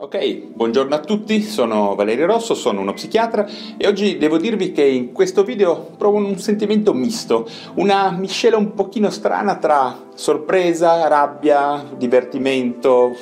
Ok, buongiorno a tutti, sono Valerio Rosso, sono uno psichiatra e oggi devo dirvi che in questo video provo un sentimento misto, una miscela un pochino strana tra sorpresa, rabbia, divertimento,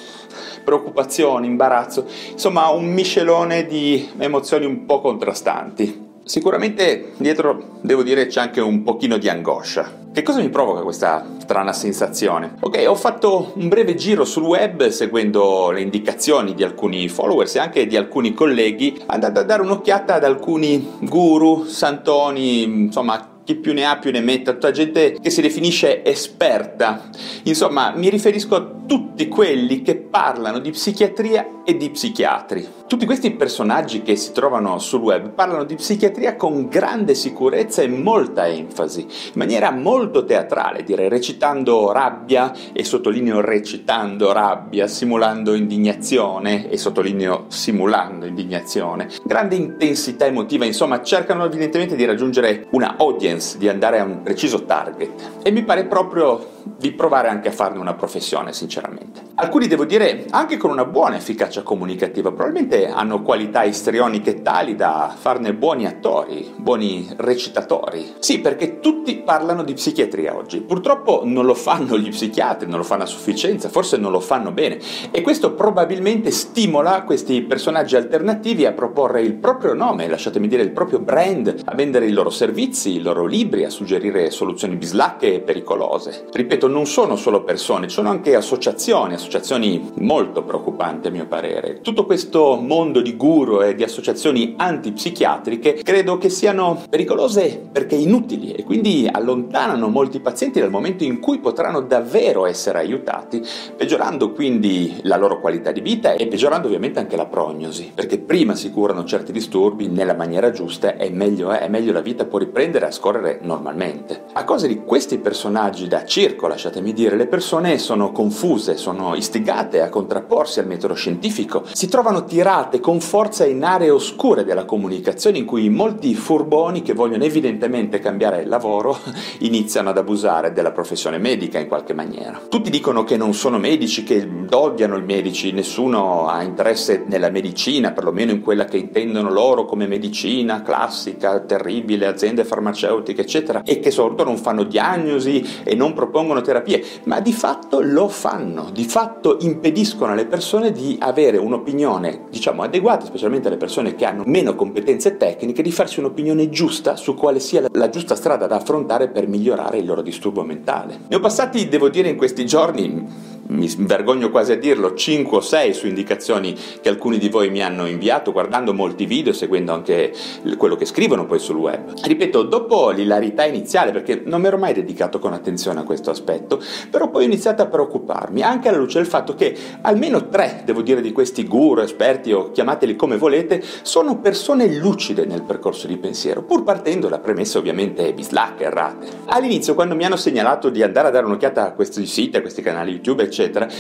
preoccupazione, imbarazzo, insomma un miscelone di emozioni un po' contrastanti. Sicuramente dietro, devo dire, c'è anche un pochino di angoscia. Che cosa mi provoca questa strana sensazione? Ok, ho fatto un breve giro sul web seguendo le indicazioni di alcuni followers e anche di alcuni colleghi, andando a dare un'occhiata ad alcuni guru, santoni, insomma chi più ne ha più ne metta, tutta gente che si definisce esperta. Insomma, mi riferisco a tutti quelli che parlano di psichiatria e di psichiatri. Tutti questi personaggi che si trovano sul web parlano di psichiatria con grande sicurezza e molta enfasi, in maniera molto teatrale, direi recitando rabbia e sottolineo recitando rabbia, simulando indignazione e sottolineo simulando indignazione. Grande intensità emotiva, insomma, cercano evidentemente di raggiungere una audience, di andare a un preciso target. E mi pare proprio di provare anche a farne una professione, sinceramente. Alcuni, devo dire, anche con una buona efficacia comunicativa, probabilmente hanno qualità istrioniche tali da farne buoni attori, buoni recitatori. Sì, perché tutti parlano di psichiatria oggi. Purtroppo non lo fanno gli psichiatri, non lo fanno a sufficienza, forse non lo fanno bene. E questo probabilmente stimola questi personaggi alternativi a proporre il proprio nome, lasciatemi dire il proprio brand, a vendere i loro servizi, i loro libri, a suggerire soluzioni bislacche e pericolose. Ripeto, non sono solo persone, sono anche associazioni, associazioni molto preoccupanti a mio parere. Tutto questo mondo di guru e di associazioni antipsichiatriche credo che siano pericolose perché inutili e quindi allontanano molti pazienti dal momento in cui potranno davvero essere aiutati, peggiorando quindi la loro qualità di vita e peggiorando ovviamente anche la prognosi, perché prima si curano certi disturbi nella maniera giusta e meglio è, meglio la vita può riprendere a scorrere normalmente. A causa di questi personaggi da circo, lasciatemi dire, le persone sono confuse, sono istigate a contrapporsi al metodo scientifico, si trovano tirate con forza in aree oscure della comunicazione in cui molti furboni che vogliono evidentemente cambiare lavoro iniziano ad abusare della professione medica in qualche maniera. Tutti dicono che non sono medici, che odiano i medici, nessuno ha interesse nella medicina, perlomeno in quella che intendono loro come medicina classica, terribile, aziende farmaceutiche, eccetera, e che soprattutto non fanno diagnosi e non propongono terapie, ma di fatto lo fanno, di fatto impediscono alle persone di avere un'opinione, diciamo, adeguata, specialmente alle persone che hanno meno competenze tecniche, di farsi un'opinione giusta su quale sia la, la giusta strada da affrontare per migliorare il loro disturbo mentale. Ne ho passati, devo dire, in questi giorni mi vergogno quasi a dirlo, 5 o 6 su indicazioni che alcuni di voi mi hanno inviato guardando molti video, seguendo anche quello che scrivono poi sul web. Ripeto, dopo l'ilarità iniziale, perché non mi ero mai dedicato con attenzione a questo aspetto, però poi ho iniziato a preoccuparmi, anche alla luce del fatto che almeno tre, devo dire, di questi guru, esperti o chiamateli come volete, sono persone lucide nel percorso di pensiero, pur partendo da premesse ovviamente bislacche, errate. All'inizio, quando mi hanno segnalato di andare a dare un'occhiata a questi siti, a questi canali YouTube, eccetera,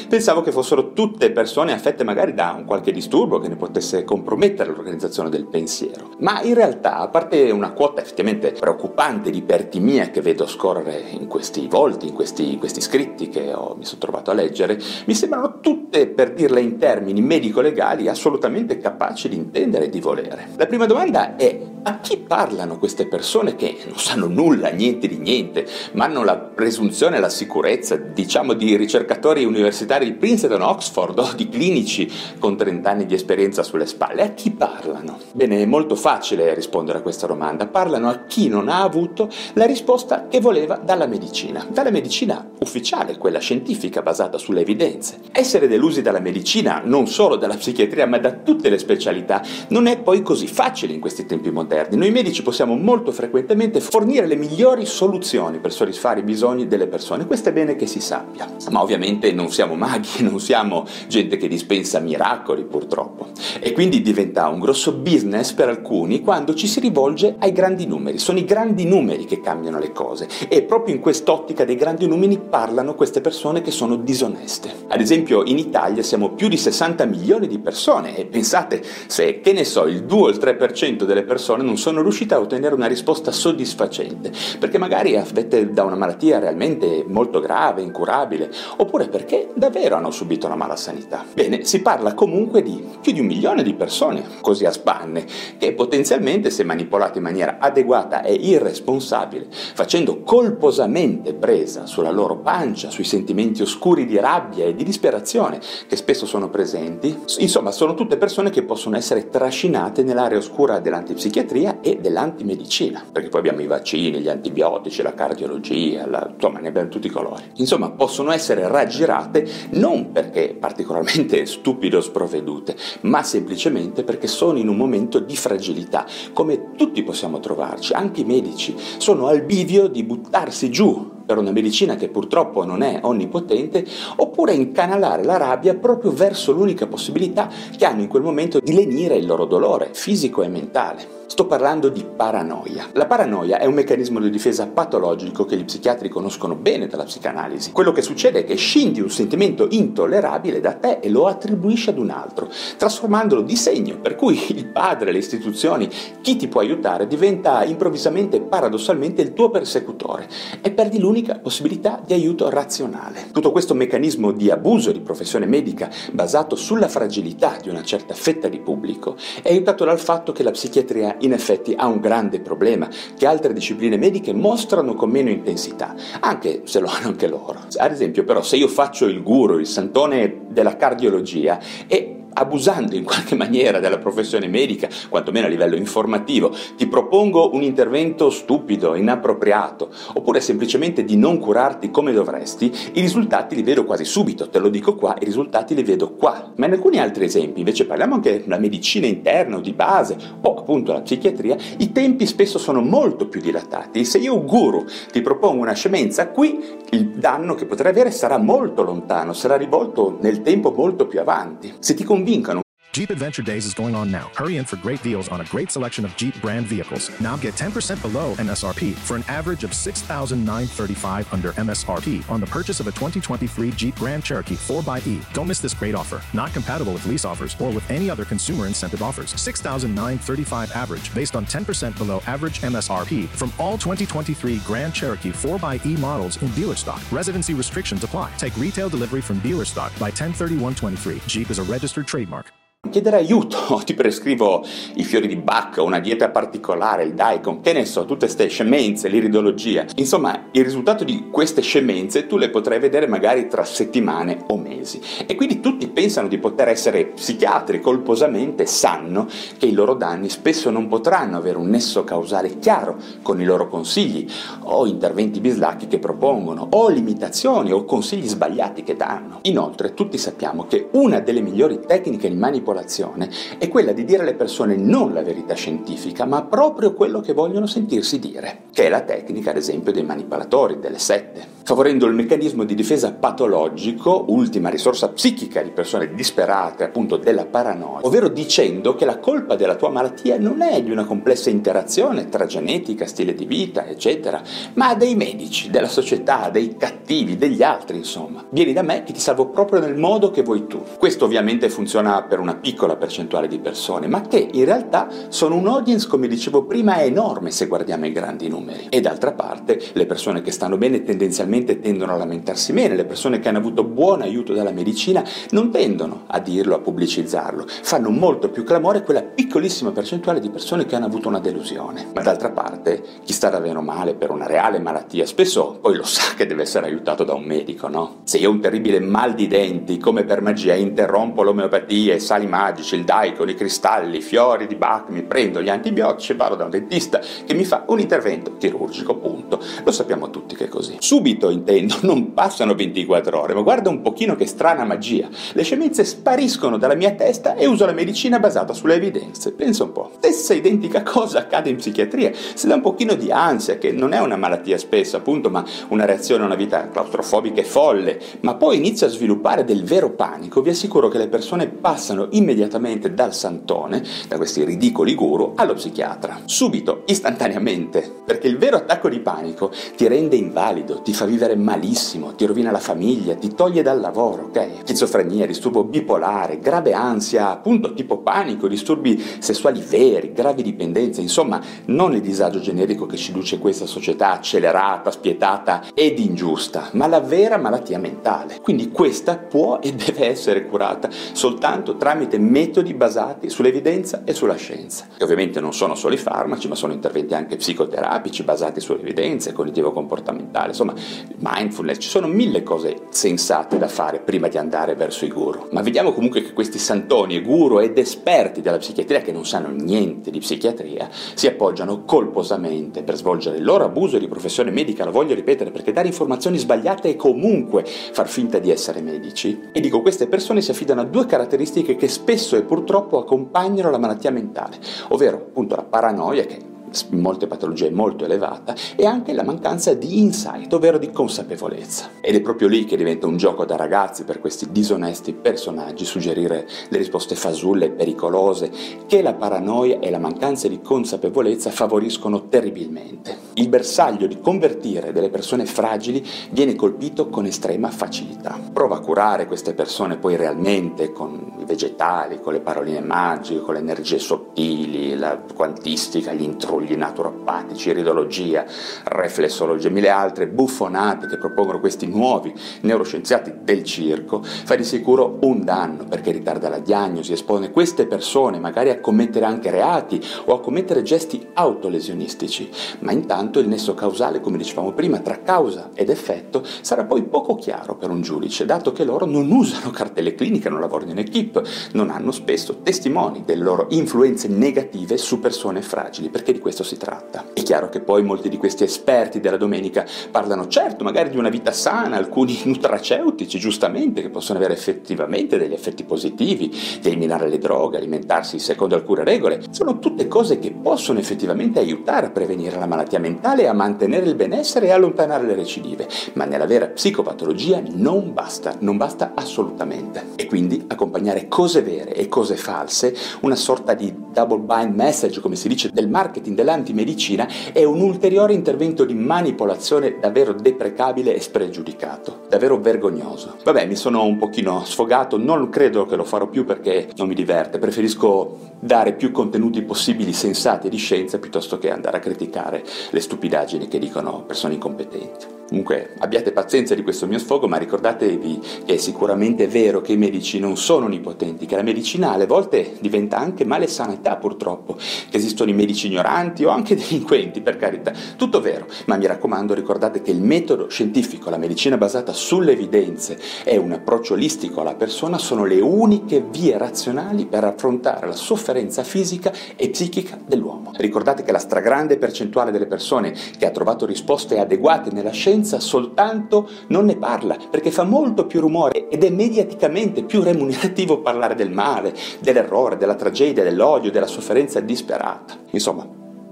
pensavo che fossero tutte persone affette magari da un qualche disturbo che ne potesse compromettere l'organizzazione del pensiero. Ma in realtà, a parte una quota effettivamente preoccupante di ipertimia che vedo scorrere in questi volti, in questi, in questi scritti che ho, mi sono trovato a leggere, mi sembrano tutte, per dirle in termini medico-legali, assolutamente capaci di intendere e di volere. La prima domanda è a chi parlano queste persone che non sanno nulla, niente di niente, ma hanno la presunzione la sicurezza, diciamo, di ricercatori universitari di Princeton, Oxford o di clinici con 30 anni di esperienza sulle spalle? A chi parlano? Bene, è molto facile rispondere a questa domanda. Parlano a chi non ha avuto la risposta che voleva dalla medicina, dalla medicina ufficiale, quella scientifica basata sulle evidenze. Essere delusi dalla medicina, non solo dalla psichiatria, ma da tutte le specialità, non è poi così facile in questi tempi moderni perdi. Noi medici possiamo molto frequentemente fornire le migliori soluzioni per soddisfare i bisogni delle persone, questo è bene che si sappia. Ma ovviamente non siamo maghi, non siamo gente che dispensa miracoli purtroppo. E quindi diventa un grosso business per alcuni quando ci si rivolge ai grandi numeri. Sono i grandi numeri che cambiano le cose e proprio in quest'ottica dei grandi numeri parlano queste persone che sono disoneste. Ad esempio in Italia siamo più di 60 milioni di persone e pensate se, che ne so, il 2 o il 3% delle persone non sono riuscite a ottenere una risposta soddisfacente, perché magari affette da una malattia realmente molto grave, incurabile, oppure perché davvero hanno subito una mala sanità. Bene, si parla comunque di più di un milione di persone, così a spanne, che potenzialmente se manipolate in maniera adeguata e irresponsabile, facendo colposamente presa sulla loro pancia, sui sentimenti oscuri di rabbia e di disperazione che spesso sono presenti, insomma sono tutte persone che possono essere trascinate nell'area oscura dell'antipsichiatria e dell'antimedicina, perché poi abbiamo i vaccini, gli antibiotici, la cardiologia, la, insomma ne abbiamo tutti i colori. Insomma possono essere raggirate non perché particolarmente stupide o sprovvedute, ma semplicemente perché sono in un momento di fragilità, come tutti possiamo trovarci, anche i medici, sono al bivio di buttarsi giù per una medicina che purtroppo non è onnipotente, oppure incanalare la rabbia proprio verso l'unica possibilità che hanno in quel momento di lenire il loro dolore fisico e mentale. Sto parlando di paranoia. La paranoia è un meccanismo di difesa patologico che gli psichiatri conoscono bene dalla psicanalisi. Quello che succede è che scendi un sentimento intollerabile da te e lo attribuisci ad un altro, trasformandolo di segno, per cui il padre, le istituzioni, chi ti può aiutare diventa improvvisamente, paradossalmente, il tuo persecutore e perdi l'unica possibilità di aiuto razionale. Tutto questo meccanismo di abuso di professione medica basato sulla fragilità di una certa fetta di pubblico è aiutato dal fatto che la psichiatria in effetti ha un grande problema che altre discipline mediche mostrano con meno intensità, anche se lo hanno anche loro. Ad esempio, però, se io faccio il guru, il santone della cardiologia e abusando in qualche maniera della professione medica, quantomeno a livello informativo, ti propongo un intervento stupido, inappropriato, oppure semplicemente di non curarti come dovresti, i risultati li vedo quasi subito, te lo dico qua, i risultati li vedo qua. Ma in alcuni altri esempi, invece parliamo anche della medicina interna o di base, o appunto la psichiatria, i tempi spesso sono molto più dilatati. Se io guru ti propongo una scemenza qui, il danno che potrai avere sarà molto lontano, sarà rivolto nel tempo molto più avanti. Se ti convincano Jeep Adventure Days is going on now. Hurry in for great deals on a great selection of Jeep brand vehicles. Now get 10% below MSRP for an average of 6935 under MSRP on the purchase of a 2023 Jeep Grand Cherokee 4xE. Don't miss this great offer. Not compatible with lease offers or with any other consumer incentive offers. 6935 average based on 10% below average MSRP from all 2023 Grand Cherokee 4xE models in dealer stock. Residency restrictions apply. Take retail delivery from dealer stock by 103123. Jeep is a registered trademark. Chiedere aiuto, ti prescrivo i fiori di Bach, una dieta particolare, il daikon, che ne so, tutte queste scemenze, l'iridologia. Insomma, il risultato di queste scemenze tu le potrai vedere magari tra settimane o mesi. E quindi tutti pensano di poter essere psichiatri, colposamente sanno che i loro danni spesso non potranno avere un nesso causale chiaro con i loro consigli o interventi bislacchi che propongono o limitazioni o consigli sbagliati che danno. Inoltre tutti sappiamo che una delle migliori tecniche di manipolazione manipolazione è quella di dire alle persone non la verità scientifica, ma proprio quello che vogliono sentirsi dire, che è la tecnica, ad esempio, dei manipolatori, delle sette, favorendo il meccanismo di difesa patologico, ultima risorsa psichica di persone disperate, appunto della paranoia, ovvero dicendo che la colpa della tua malattia non è di una complessa interazione tra genetica, stile di vita, eccetera, ma dei medici, della società, dei cattivi, degli altri, insomma. Vieni da me che ti salvo proprio nel modo che vuoi tu. Questo ovviamente funziona per una piccola percentuale di persone, ma che in realtà sono un audience, come dicevo prima, enorme se guardiamo i grandi numeri. E d'altra parte, le persone che stanno bene tendenzialmente tendono a lamentarsi bene, le persone che hanno avuto buon aiuto dalla medicina non tendono a dirlo, a pubblicizzarlo, fanno molto più clamore quella piccolissima percentuale di persone che hanno avuto una delusione. Ma d'altra parte, chi sta davvero male per una reale malattia, spesso poi lo sa che deve essere aiutato da un medico, no? Se io ho un terribile mal di denti, come per magia interrompo l'omeopatia e sali mani magici, il daikon, i cristalli, i fiori di Bach, mi prendo gli antibiotici e vado da un dentista che mi fa un intervento chirurgico, punto. Lo sappiamo tutti che è così. Subito intendo, non passano 24 ore, ma guarda un pochino che strana magia. Le scemenze spariscono dalla mia testa e uso la medicina basata sulle evidenze. Pensa un po'. Stessa identica cosa accade in psichiatria. Se da un pochino di ansia, che non è una malattia spessa, appunto, ma una reazione a una vita claustrofobica e folle, ma poi inizia a sviluppare del vero panico, vi assicuro che le persone passano immediatamente dal santone, da questi ridicoli guru, allo psichiatra. Subito, istantaneamente, perché il vero attacco di panico ti rende invalido, ti fa vivere malissimo, ti rovina la famiglia, ti toglie dal lavoro, ok? Schizofrenia, disturbo bipolare, grave ansia, appunto tipo panico, disturbi sessuali veri, gravi dipendenze, insomma, non il disagio generico che ci duce questa società accelerata, spietata ed ingiusta, ma la vera malattia mentale. Quindi questa può e deve essere curata soltanto tramite metodi basati sull'evidenza e sulla scienza. E ovviamente non sono solo i farmaci, ma sono interventi anche psicoterapici basati sulle evidenze, cognitivo-comportamentale, insomma, mindfulness, ci sono mille cose sensate da fare prima di andare verso i guru. Ma vediamo comunque che questi santoni e guru ed esperti della psichiatria che non sanno niente di psichiatria si appoggiano colposamente per svolgere il loro abuso di professione medica, lo voglio ripetere perché dare informazioni sbagliate è comunque far finta di essere medici. E dico, queste persone si affidano a due caratteristiche che spesso e purtroppo accompagnano la malattia mentale, ovvero appunto la paranoia che in molte patologie molto elevata, e anche la mancanza di insight, ovvero di consapevolezza. Ed è proprio lì che diventa un gioco da ragazzi per questi disonesti personaggi suggerire le risposte fasulle e pericolose che la paranoia e la mancanza di consapevolezza favoriscono terribilmente. Il bersaglio di convertire delle persone fragili viene colpito con estrema facilità. Prova a curare queste persone poi realmente con i vegetali, con le paroline magiche, con le energie sottili, la quantistica, gli intrulli gli naturopatici, iridologia, reflessologia e mille altre buffonate che propongono questi nuovi neuroscienziati del circo, fa di sicuro un danno perché ritarda la diagnosi, espone queste persone magari a commettere anche reati o a commettere gesti autolesionistici, ma intanto il nesso causale, come dicevamo prima, tra causa ed effetto sarà poi poco chiaro per un giudice, dato che loro non usano cartelle cliniche, non lavorano in equip, non hanno spesso testimoni delle loro influenze negative su persone fragili, perché di questo si tratta. È chiaro che poi molti di questi esperti della domenica parlano certo magari di una vita sana, alcuni nutraceutici giustamente che possono avere effettivamente degli effetti positivi, di eliminare le droghe, alimentarsi secondo alcune regole, sono tutte cose che possono effettivamente aiutare a prevenire la malattia mentale, a mantenere il benessere e allontanare le recidive, ma nella vera psicopatologia non basta, non basta assolutamente. E quindi accompagnare cose vere e cose false, una sorta di double bind message, come si dice, del marketing dell'antimedicina è un ulteriore intervento di manipolazione davvero deprecabile e spregiudicato, davvero vergognoso. Vabbè, mi sono un pochino sfogato, non credo che lo farò più perché non mi diverte, preferisco dare più contenuti possibili sensati di scienza piuttosto che andare a criticare le stupidaggini che dicono persone incompetenti. Comunque abbiate pazienza di questo mio sfogo, ma ricordatevi che è sicuramente vero che i medici non sono onnipotenti, che la medicina alle volte diventa anche male sanità purtroppo, che esistono i medici ignoranti o anche delinquenti, per carità. Tutto vero, ma mi raccomando ricordate che il metodo scientifico, la medicina basata sulle evidenze e un approccio olistico alla persona sono le uniche vie razionali per affrontare la sofferenza fisica e psichica dell'uomo. Ricordate che la stragrande percentuale delle persone che ha trovato risposte adeguate nella scienza soltanto non ne parla, perché fa molto più rumore ed è mediaticamente più remunerativo parlare del male, dell'errore, della tragedia, dell'odio, della sofferenza disperata. Insomma,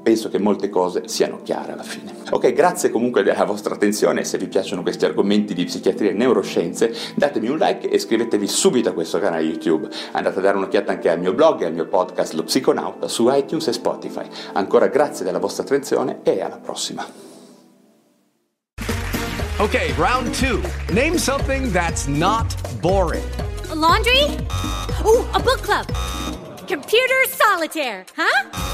penso che molte cose siano chiare alla fine. Ok, grazie comunque della vostra attenzione, se vi piacciono questi argomenti di psichiatria e neuroscienze datemi un like e iscrivetevi subito a questo canale YouTube. Andate a dare un'occhiata anche al mio blog e al mio podcast Lo Psiconauta su iTunes e Spotify. Ancora grazie della vostra attenzione e alla prossima. Okay, round two. Name something that's not boring. A laundry? Ooh, a book club. Computer solitaire, huh?